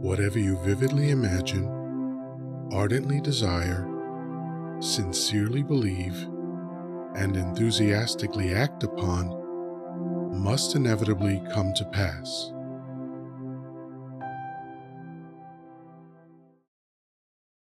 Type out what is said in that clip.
Whatever you vividly imagine, ardently desire, sincerely believe, and enthusiastically act upon must inevitably come to pass.